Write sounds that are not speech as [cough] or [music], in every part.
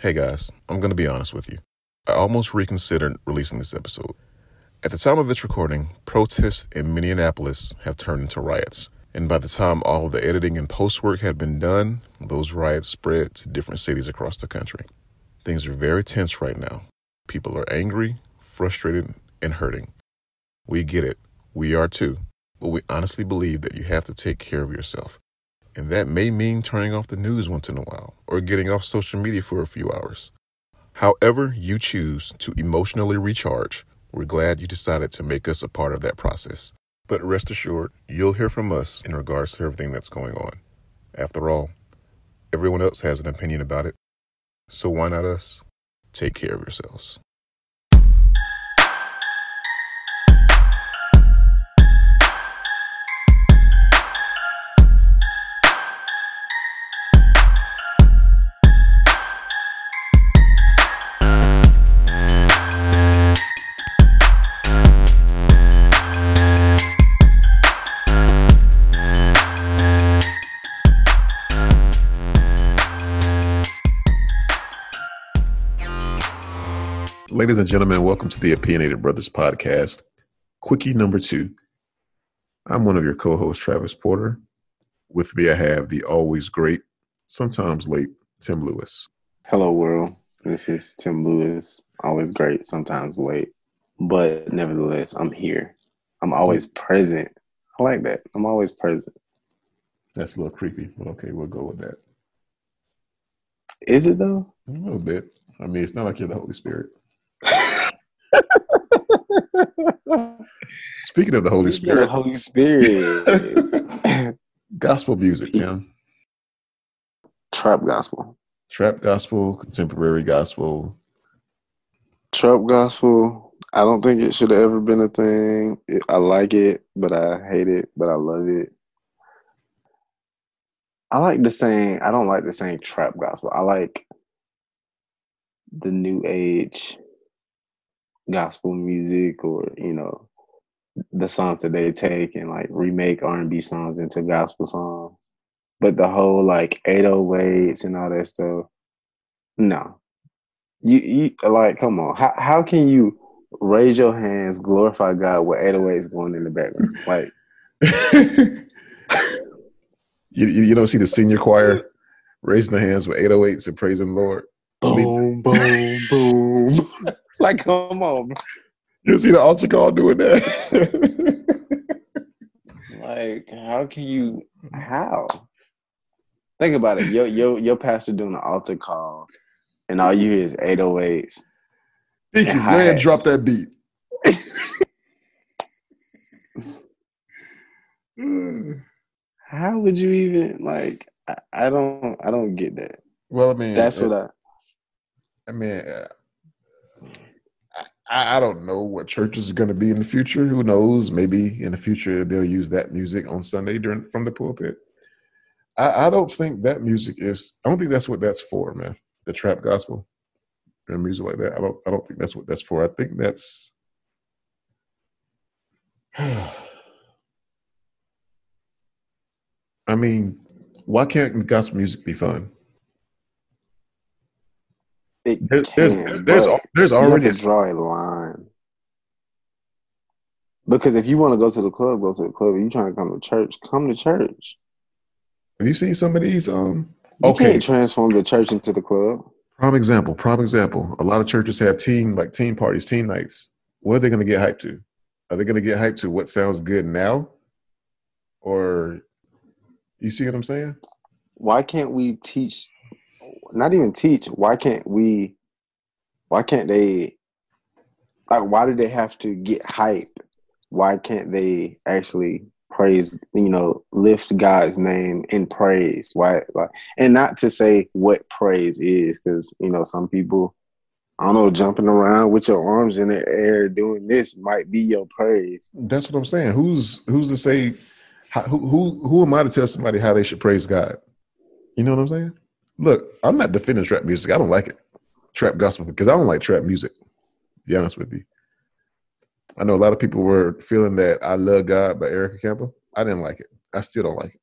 Hey guys, I'm going to be honest with you. I almost reconsidered releasing this episode. At the time of its recording, protests in Minneapolis have turned into riots. And by the time all of the editing and post work had been done, those riots spread to different cities across the country. Things are very tense right now. People are angry, frustrated, and hurting. We get it. We are too. But we honestly believe that you have to take care of yourself. And that may mean turning off the news once in a while or getting off social media for a few hours. However, you choose to emotionally recharge, we're glad you decided to make us a part of that process. But rest assured, you'll hear from us in regards to everything that's going on. After all, everyone else has an opinion about it. So why not us? Take care of yourselves. Ladies and gentlemen, welcome to the Opinionated Brothas podcast, quickie number two. I'm one of your co hosts, Travis Porter. With me, I have the always great, sometimes late, Tim Lewis. Hello, world. This is Tim Lewis. Always great, sometimes late, but nevertheless, I'm here. I'm always present. I like that. I'm always present. That's a little creepy, but okay, we'll go with that. Is it though? A little bit. I mean, it's not like you're the Holy Spirit. Speaking of the Holy Spirit, the Holy Spirit, [laughs] gospel music, Tim. Trap gospel, trap gospel, contemporary gospel, trap gospel. I don't think it should have ever been a thing. I like it, but I hate it, but I love it. I like the saying. I don't like the saying trap gospel. I like the new age gospel music or you know the songs that they take and like remake R&B songs into gospel songs. But the whole like 808s and all that stuff, no. You, you like come on. How how can you raise your hands, glorify God with 808s going in the background? Like [laughs] you, you don't see the senior choir raising their hands with 808s and praising the Lord. Boom, boom, boom. [laughs] [laughs] like, come on. You see the altar call doing that? [laughs] like, how can you? How? Think about it. Your your your pastor doing an altar call, and all you hear is 808s. Deacons, go ahead and drop that beat. [laughs] how would you even like? I, I, don't. I don't get that. Well, I mean, that's what I. I mean, I, I don't know what churches is going to be in the future. Who knows? Maybe in the future they'll use that music on Sunday during from the pulpit. I, I don't think that music is. I don't think that's what that's for, man. The trap gospel and music like that. I don't. I don't think that's what that's for. I think that's. [sighs] I mean, why can't gospel music be fun? It there's can, there's there's, there's already you have to draw a line. Because if you want to go to the club, go to the club. If you trying to come to church, come to church. Have you seen some of these? Um, you okay, can't transform the church into the club. Prime example. Prime example. A lot of churches have team like team parties, team nights. What are they going to get hyped to? Are they going to get hyped to what sounds good now, or you see what I'm saying? Why can't we teach not even teach. Why can't we? Why can't they? Like, why do they have to get hype? Why can't they actually praise? You know, lift God's name in praise. Why? Like, and not to say what praise is, because you know some people. I don't know, jumping around with your arms in the air doing this might be your praise. That's what I'm saying. Who's who's to say? Who who who am I to tell somebody how they should praise God? You know what I'm saying? Look, I'm not defending trap music. I don't like it. Trap gospel because I don't like trap music. be honest with you. I know a lot of people were feeling that I Love God by Erica Campbell. I didn't like it. I still don't like it.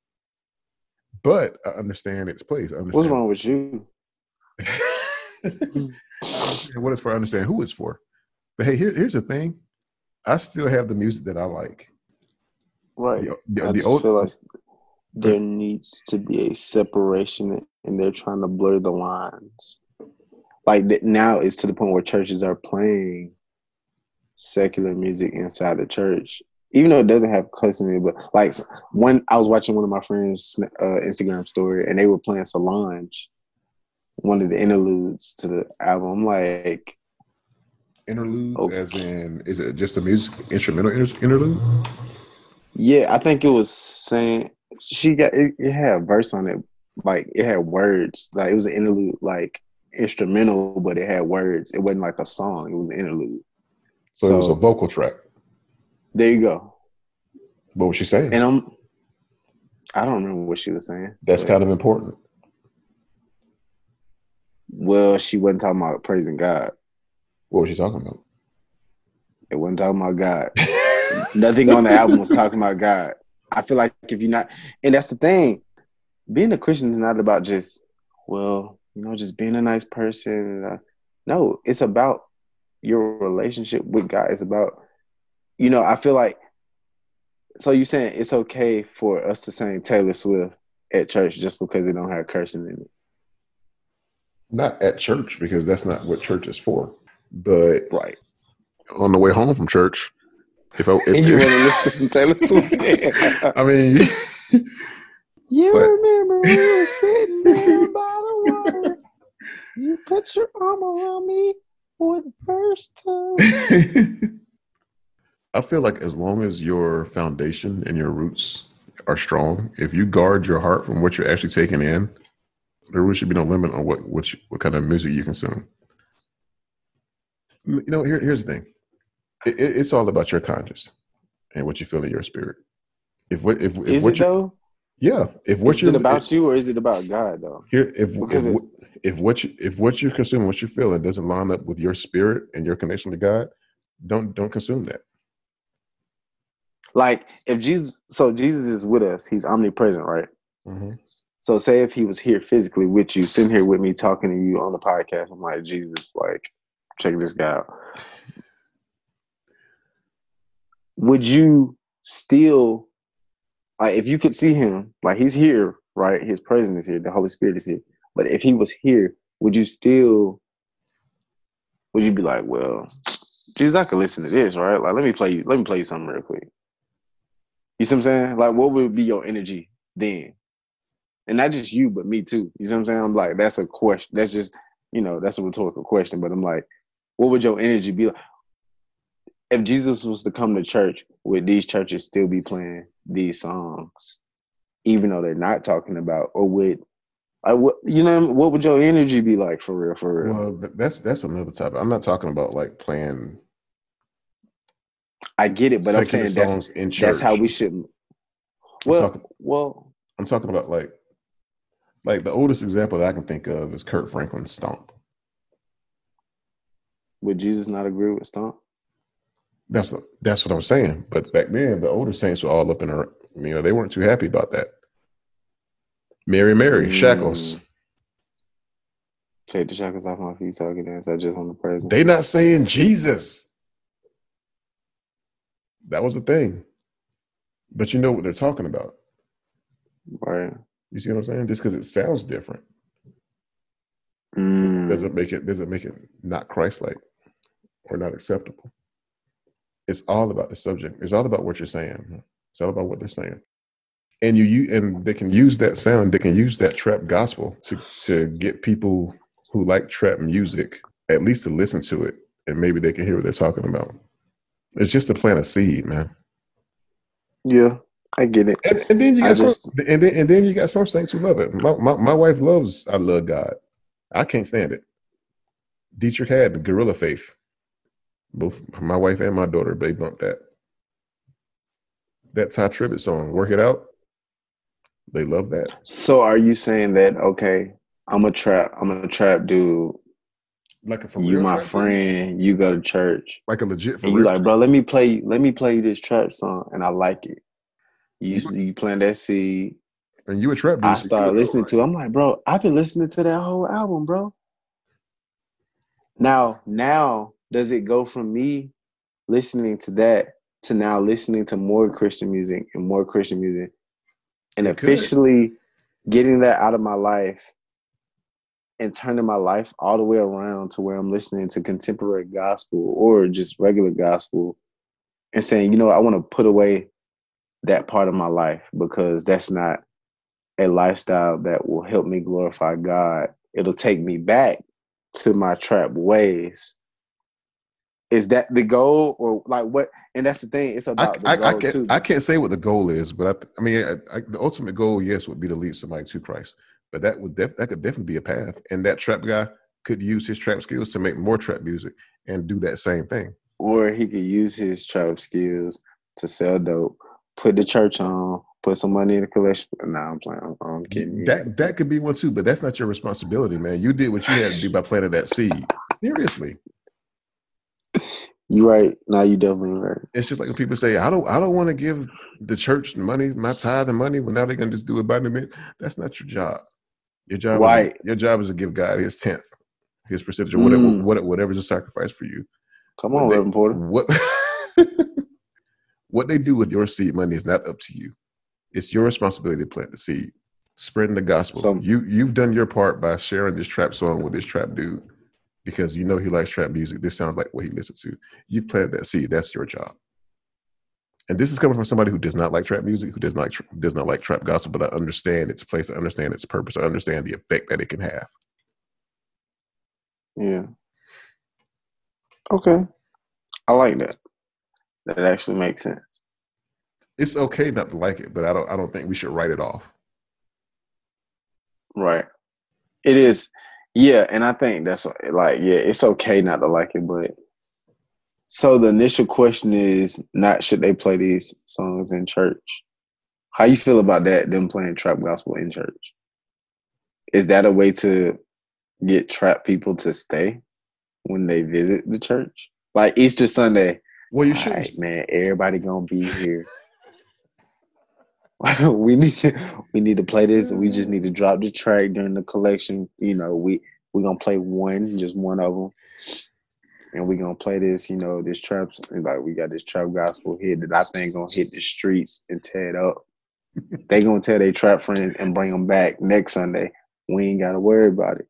But I understand its place. I understand. What's wrong with you? [laughs] what it's for, I understand who it's for. But hey, here, here's the thing. I still have the music that I like. Right. The, the, I the just old, feel like there needs to be a separation, and they're trying to blur the lines. Like th- now, it's to the point where churches are playing secular music inside the church, even though it doesn't have cussing in it. But like when I was watching one of my friends' uh, Instagram story, and they were playing Solange, one of the interludes to the album. I'm like, interludes, Oh. as in, is it just a music instrumental inter- interlude? yeah, I think it was saying she got it, it had a verse on it, like it had words, like it was an interlude, like instrumental, but it had words. It wasn't like a song; it was an interlude. So, it was a vocal track. There you go. What was she saying? And I'm, I don't remember what she was saying. That's but- kind of important. well, she wasn't talking about praising God. What was she talking about? It wasn't talking about God. [laughs] Nothing on the album was talking about God. I feel like if you're not, and that's the thing, being a Christian is not about just, well, you know, just being a nice person. Uh, no, it's about your relationship with God. It's about, you know, I feel like, so you're saying it's okay for us to sing Taylor Swift at church just because it don't have cursing in it. Not at church because that's not what church is for. But Right. on the way home from church, if I, if, [laughs] you want to listen to some Taylor Swift. [laughs] I mean, You But- remember we were sitting [laughs] there by the water. You put your arm around me for the first time. [laughs] I feel like as long as your foundation and your roots are strong, if you guard your heart from what you're actually taking in, there really should be no limit on what what, you, what kind of music you consume. You know, here, here's the thing: it, it- it's all about your conscience and what you feel in your spirit. If what if, if Is what it you though? Yeah if what Is you're it about you or is it about God though? here if if, Because it- what- if what you if what you're consuming, what you're feeling doesn't line up with your spirit and your connection to God, don't don't consume that. Like if Jesus, so Jesus is with us. He's omnipresent, right? Mm-hmm. So say if he was here physically with you, sitting here with me talking to you on the podcast, I'm like Jesus, like check this guy out. Would you still like if you could see him, like he's here, right? His presence is here, the Holy Spirit is here. But if he was here, would you still would you be like, well, Jesus, I could listen to this, right? Like let me play you, let me play you something real quick. You see what I'm saying? Like what would be your energy then? And not just you, but me too. You see what I'm saying? I'm like, that's a question. That's just, you know, that's a rhetorical question. But I'm like, what would your energy be like? If Jesus was to come to church, would these churches still be playing these songs, even though they're not talking about, or would I what you know what would your energy be like for real, for real? Well, that's that's another topic. I'm not talking about like playing I get it, but I'm saying that's that's how we should well talking- well I'm talking about like like the oldest example that I can think of is Kirk Franklin's Stomp. would Jesus not agree with Stomp? That's that's what I'm saying. But back then, the older saints were all up in her. You know, they weren't too happy about that. Mary, Mary, shackles. Mm. Take the shackles off my feet so I can dance. I just want the present. They not saying Jesus. That was the thing. But you know what they're talking about. right. You see what I'm saying? Just because it sounds different Mm. doesn't make it doesn't make it not Christ-like or not acceptable. It's all about the subject. It's all about what you're saying. Mm-hmm. It's all about what they're saying. And you, you and they can use that sound, they can use that trap gospel to to get people who like trap music at least to listen to it and maybe they can hear what they're talking about. It's just to plant a seed, man. Yeah, I get it. And, and then you I got some, just- and then and then you got some saints who love it. My, my my wife loves I love God. I can't stand it. Deitrick Haddon gorilla faith. Both my wife and my daughter, they bumped that. That Tye Tribbett song, "Work It Out." They love that. So are you saying that okay? I'm a trap. I'm a trap dude. Like a for you my trap friend. You go to church. like a legit for And you like, bro, let me play. Let me play you this trap song, and I like it. You you plant that seed. and you a trap dude. I start listening to. I'm like, bro, I've been listening to that whole album, bro. Now, now does it go from me listening to that to now listening to more Christian music and more Christian music and It could. officially getting that out of my life and turning my life all the way around to where I'm listening to contemporary gospel or just regular gospel and saying, you know, I want to put away that part of my life because that's not a lifestyle that will help me glorify God. It'll take me back to my trap ways. Is that the goal or like what? And that's the thing. It's I, about the I, goal I, too. can't, I can't say what the goal is, but I, I mean, I, I, the ultimate goal, yes, would be to lead somebody to Christ. But that would def- that could definitely be a path, and that trap guy could use his trap skills to make more trap music and do that same thing. or he could use his trap skills to sell dope, put the church on, put some money in the collection. Nah, I'm playing. I'm, I'm kidding. That that could be one too, but that's not your responsibility, man. You did what you had to do by planting that seed. Seriously, You right. Now you definitely right. it's just like when people say, "I don't, I don't want to give the church money, my tithe and money." Well, now they're gonna just do it by the minute. That's not your job. Your job, Right. is, your job is to give God His tenth, His percentage, or whatever, Mm. what, whatever's a sacrifice for you. Come on, Reverend Porter. What [laughs] what they do with your seed money is not up to you. It's your responsibility to plant the seed, spreading the gospel. So- you you've done your part by sharing this trap song with this trap dude because you know he likes trap music. This sounds like what he listens to. You've planted that seed. That's your job. And this is coming from somebody who does not like trap music, who does not does not like trap gospel, but I understand its place, I understand its purpose, I understand the effect that it can have. Yeah. Okay. I like that. That actually makes sense. It's okay not to like it, but I don't I don't think we should write it off. Right. It is. Yeah, and I think that's like yeah, it's okay not to like it, but so the initial question is not should they play these songs in church? How you feel about that? Them playing trap gospel in church? Is that a way to get trap people to stay when they visit the church? Like Easter Sunday, Well, you should right, man, everybody gonna be here. [laughs] we need we need to play this. We just mm. need to drop the track during the collection. You know, we we gonna play one, just one of them, and we gonna play this. You know, this trap like we got this trap gospel hit that I think gonna hit the streets and tear it up. [laughs] they gonna tell their trap friends and bring them back next Sunday. We ain't gotta worry about it.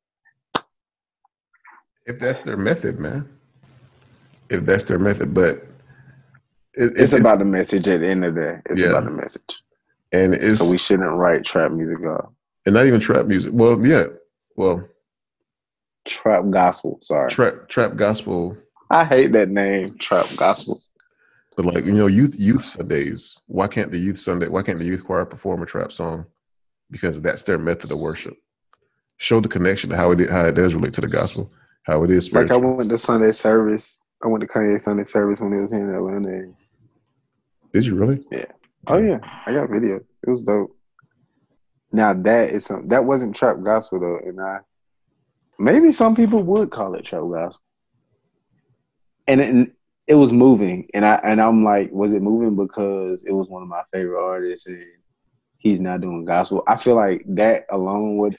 if that's their method, man. If that's their method, but it, It's about the message at the end of the day. It's Yeah. about the message. And it's So we shouldn't write trap music off. and not even trap music. Well, yeah, well, Trap gospel. Sorry. trap trap gospel, I hate that name, trap gospel. but like you know, youth youth Sundays. Why can't the youth Sunday? Why can't the youth choir perform a trap song? Because that's their method of worship. Show the connection to how it how it does relate to the gospel, how it is Like I went to Sunday service. I went to Kanye Sunday service when he was here in Atlanta. Did you really? Oh yeah, I got video. It was dope. Now that is some that wasn't trap gospel though, and I maybe some people would call it trap gospel. And it, it was moving, and I and I'm like, was it moving because it was one of my favorite artists, and he's not doing gospel? I feel like that alone would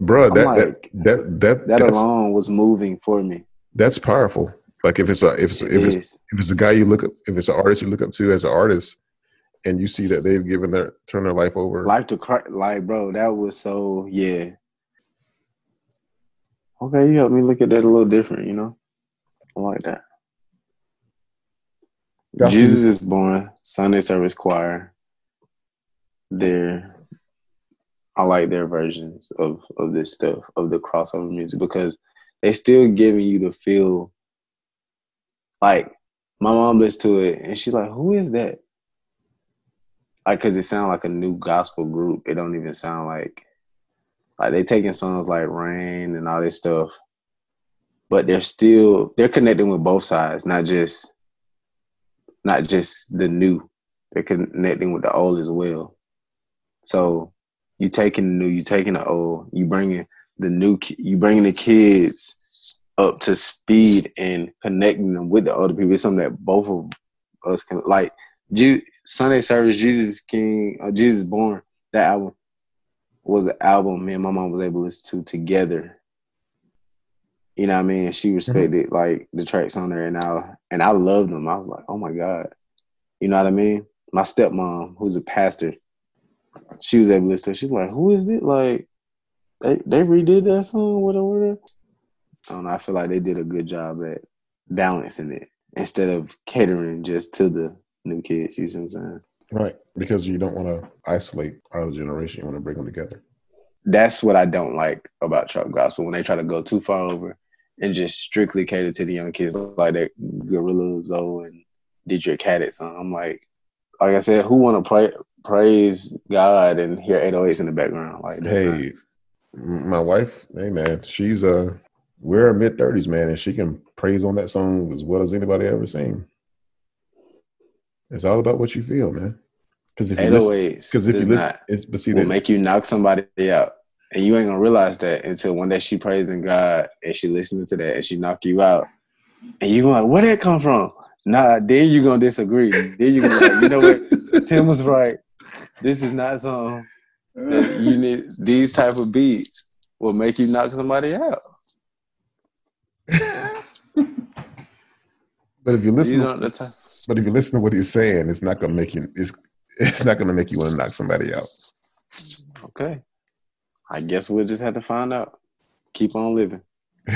I'm that, like, that that that that alone was moving for me. that's powerful. Like if it's a if it's It if it's if it's a guy you look up if it's an artist you look up to as an artist and you see that they've given their turn their life over Life to Christ, like bro, that was so yeah. Okay, you helped me look at that a little different, you know. I like that. Gospel- Jesus is born Sunday service choir. Their, I like their versions of of this stuff of the crossover music because they still giving you the feel. Like my mom listens to it and she's like, "Who is that?" Like because it sounds like a new gospel group. It don't even sound like like they taking songs like Rain and all this stuff, but they're still they're connecting with both sides, not just not just the new. They're connecting with the old as well. So you taking the new, you taking the old, you bringing the new, you bringing the kids up to speed and connecting them with the other people. It's something that both of us can like. Je- Sunday service, Jesus King, uh, Jesus Born. That album was an album me and my mom was able to listen to together. You know what I mean? She respected mm-hmm. like the tracks on there and I and I loved them. I was like, oh my God. You know what I mean? My stepmom, who's a pastor, she was able to listen to. She's like, who is it? Like they they redid that song, whatever. I don't know. I feel like they did a good job at balancing it instead of catering just to the new kids. You see what I'm saying? Right. Because you don't want to isolate our generation. You want to bring them together. That's what I don't like about trap gospel when they try to go too far over and just strictly cater to the young kids like that Gorilla Zoe and Haddon song. I'm like, like I said, who want to play praise God and hear 808s in the background? Like, hey, not... my wife, hey man, she's a we're mid thirties, man, and she can praise on that song as well as anybody ever seen. It's all about what you feel, man. Because if you listen, because if you listen, not, it's but see, will make you knock somebody out, and you ain't gonna realize that until one day she praising God and she listening to that and she knock you out, and you going like, where that come from? Nah, then you gonna disagree. then you gonna like, you know what? [laughs] Tim was right. This is not something that you need. These type of beats will make you knock somebody out. [laughs] but if you listen, but if you listen to what he's saying, it's not gonna make you. It's it's not going to make you want to knock somebody out. Okay. I guess we'll just have to find out. Keep on living. [laughs]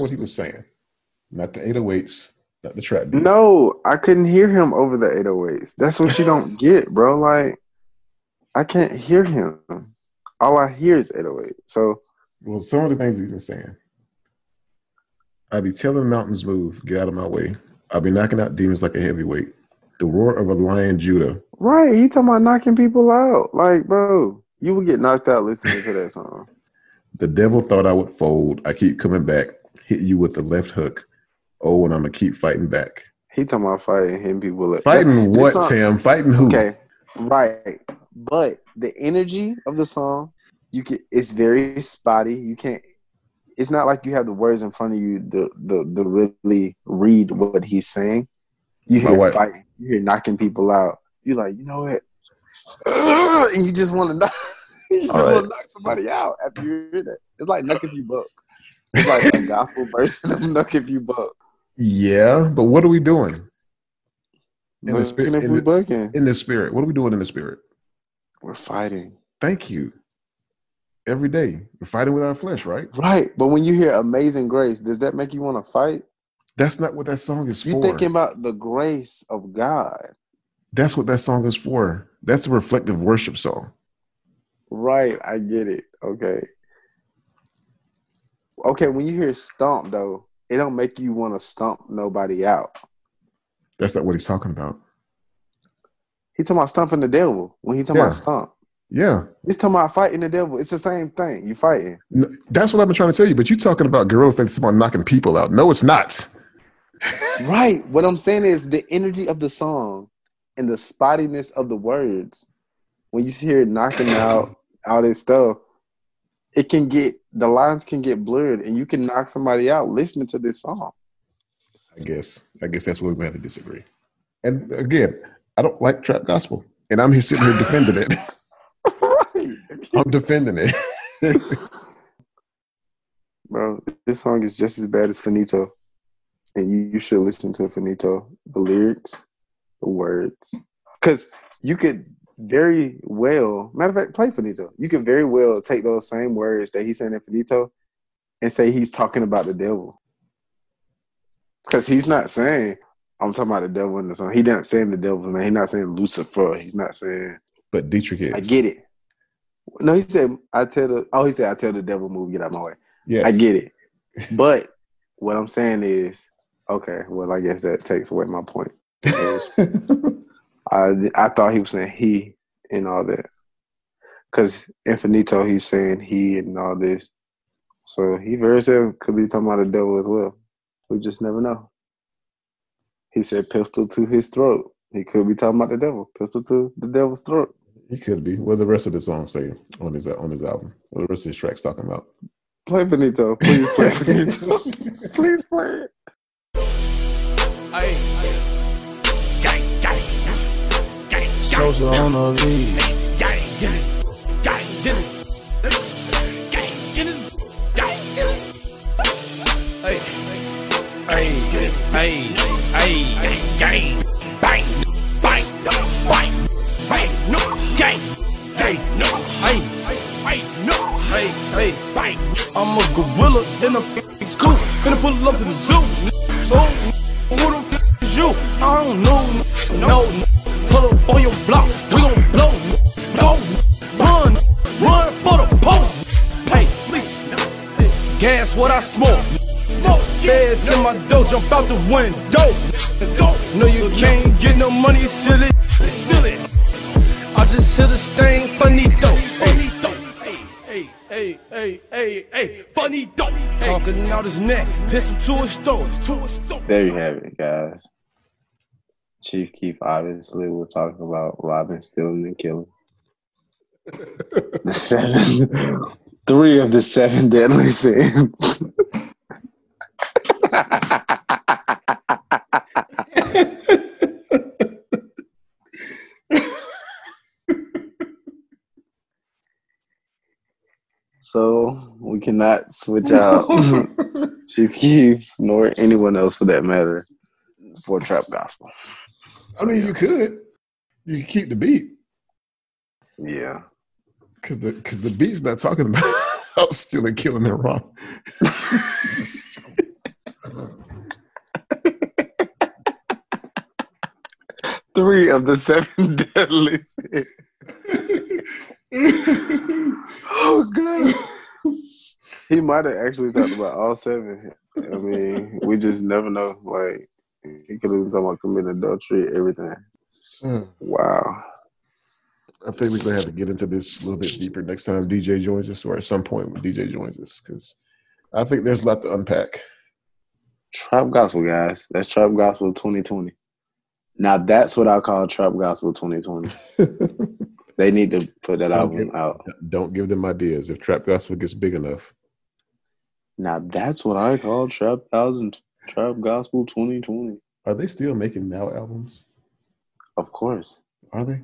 was saying. Not the 808s, not the trap beat. No, I couldn't hear him over the 808s. That's what you don't [laughs] get, bro. Like, I can't hear him. All I hear is 808. So, well, some of the things he's been saying. I be telling mountains move, get out of my way. I'll be knocking out demons like a heavyweight. The roar of a lion Judah. Right. He talking about knocking people out. Like, bro, you would get knocked out listening to that song. [laughs] The devil thought I would fold. I keep coming back hit you with the left hook. Oh, and I'm gonna keep fighting back. He talking about fighting, hitting people. Fighting that, what, song, Tim? Fighting who? Okay, right. But the energy of the song, you can. It's very spotty. You can't. It's not like you have the words in front of you to the the really read what he's saying. You hear fighting. You hear knocking people out. You're like, you know what? and you just want to knock. [laughs] you just right. want to knock somebody out after you hear that. It's like knocking you buck. It's like a [laughs] gospel version of Knuck If You Buck. Yeah, but what are we doing? In the, spirit, in, the, in the spirit. What are we doing in the spirit? We're fighting. Thank you. Every day. We're fighting with our flesh, right? Right. But when you hear Amazing Grace, does that make you want to fight? That's not what that song is You're for. You're thinking about the grace of God. That's what that song is for. That's a reflective worship song. Right. I get it. Okay. Okay, when you hear stomp though, it don't make you want to stomp nobody out. That's not what he's talking about. He talking about stomping the devil when he talking yeah. about stomp. Yeah. He's talking about fighting the devil. It's the same thing. You fighting. No, that's what I've been trying to tell you. But you're talking about Gorilla Faith. About knocking people out. No, it's not. [laughs] right. What I'm saying is the energy of the song and the spottiness of the words. When you hear knocking out all this stuff, it can get the lines can get blurred and you can knock somebody out listening to this song. I guess. I guess that's where we have to disagree. And again, I don't like trap gospel. And I'm here sitting here defending it. [laughs] right. I'm defending it. [laughs] Bro, this song is just as bad as Faneto. And you, you should listen to Faneto. The lyrics, the words. Because you could very well, matter of fact, play Faneto. You can very well take those same words that he's saying in Faneto and say he's talking about the devil. Because he's not saying, I'm talking about the devil in the song. He's not saying the devil, man. He's not saying Lucifer. He's not saying. But Deitrick is. I get it. No, he said, I tell the, oh, he said, I tell the devil, move, get out of my way. Yes. I get it. [laughs] but what I'm saying is, okay, well, I guess that takes away my point. [laughs] I I thought he was saying he and all that, because in Faneto he's saying he and all this, so he very well could be talking about the devil as well. We just never know. He said pistol to his throat. He could be talking about the devil. Pistol to the devil's throat. He could be. What the rest of the song say on his on his album? What the rest of his tracks talking about? Play Faneto. Please play [laughs] Faneto. [laughs] Please play it. Hey. Gang, on the lead. gang, Guinness, gang, Guinness, gang, Guinness, gang, Guinness. Hey, hey, hey, hey, gang, bang, bang, bang, bang, no, gang, gang, no, hey, hey, no, hey, hey, bang. I'm a gorilla in a f***ing school. Finna pull up to the zoo. So, who the f- is you? I don't know. No, up on your blocks. We gon' blow. Go, run, run for the pole. Hey, please. Gas what I smoke. Smoke. Feds in my dough, jump out the window. No, you can't get no money, silly. Silly. I just hit a stain, funny dope. Hey, Hey, hey, hey, hey, funny dope. Talking out his neck, pistol to his throat. There you have it, guys. Chief Keef obviously was talking about robbing, stealing, and killing. the seven, [laughs] three of the seven deadly [laughs] sins. so we cannot switch out [laughs] Chief Keef nor anyone else for that matter for trap gospel. I mean, you could. You could keep the beat Yeah. because the because the beat's not talking [laughs] about stealing, killing, and robbing. [laughs] Three of the seven [laughs] deadly sins. oh god. He might have actually talked about all seven. I mean, we just never know. Like he could have been talking about committing adultery, everything. Mm. Wow. I think we're gonna have to get into this a little bit deeper next time DJ joins us, or at some point when DJ joins us, because I think there's a lot to unpack. Trap gospel, guys. That's trap gospel 2020. Now that's what I call trap gospel 2020. [laughs] They need to put that album Okay. out. Don't give them ideas. If trap gospel gets big enough, Now that's what I call trap thousand trap gospel 2020. are they still making now albums? Of course. Are they?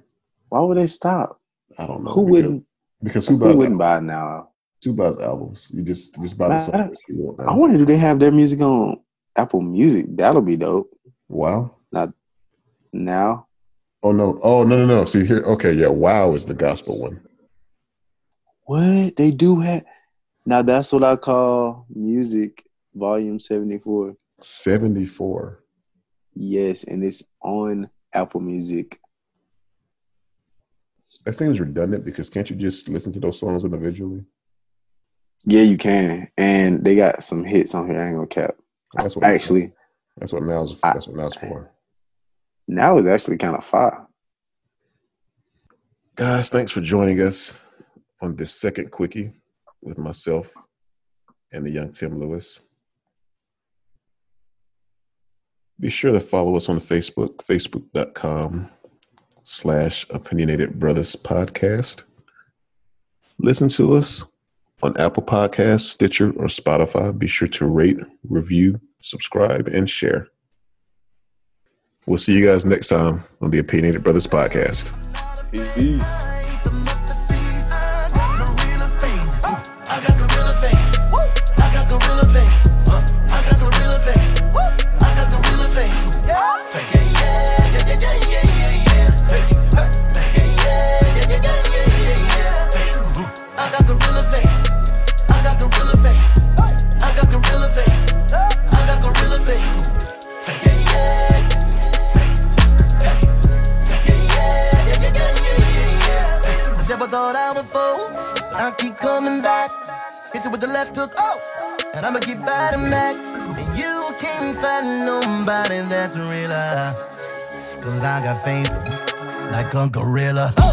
Why would they stop? I don't know. Who because, wouldn't? Because who Who buys wouldn't buy now? who buys albums? You just just buy the Man, song that you want. I wonder do they have their music on Apple Music? That'll be dope. Wow. Not now, Oh no. Oh no no no. See here. Okay. Yeah. Wow is the gospel one. what they do have? Now that's what I call music volume Seventy four. Yes, and it's on Apple Music. That seems redundant because can't you just listen to those songs individually? Yeah, you can. And they got some hits on here. I ain't gonna cap. That's what Actually, That's what now's. That's what now's for. now it's actually kind of fire. Guys, thanks for joining us on this second quickie with myself and the young Tim Lewis. Be sure to follow us on Facebook, facebook.com slash opinionated brothers podcast. Listen to us on Apple Podcasts, Stitcher, or Spotify. Be sure to rate, review, subscribe, and share. We'll see you guys next time on the Opinionated Brothas podcast. Peace. A gorilla.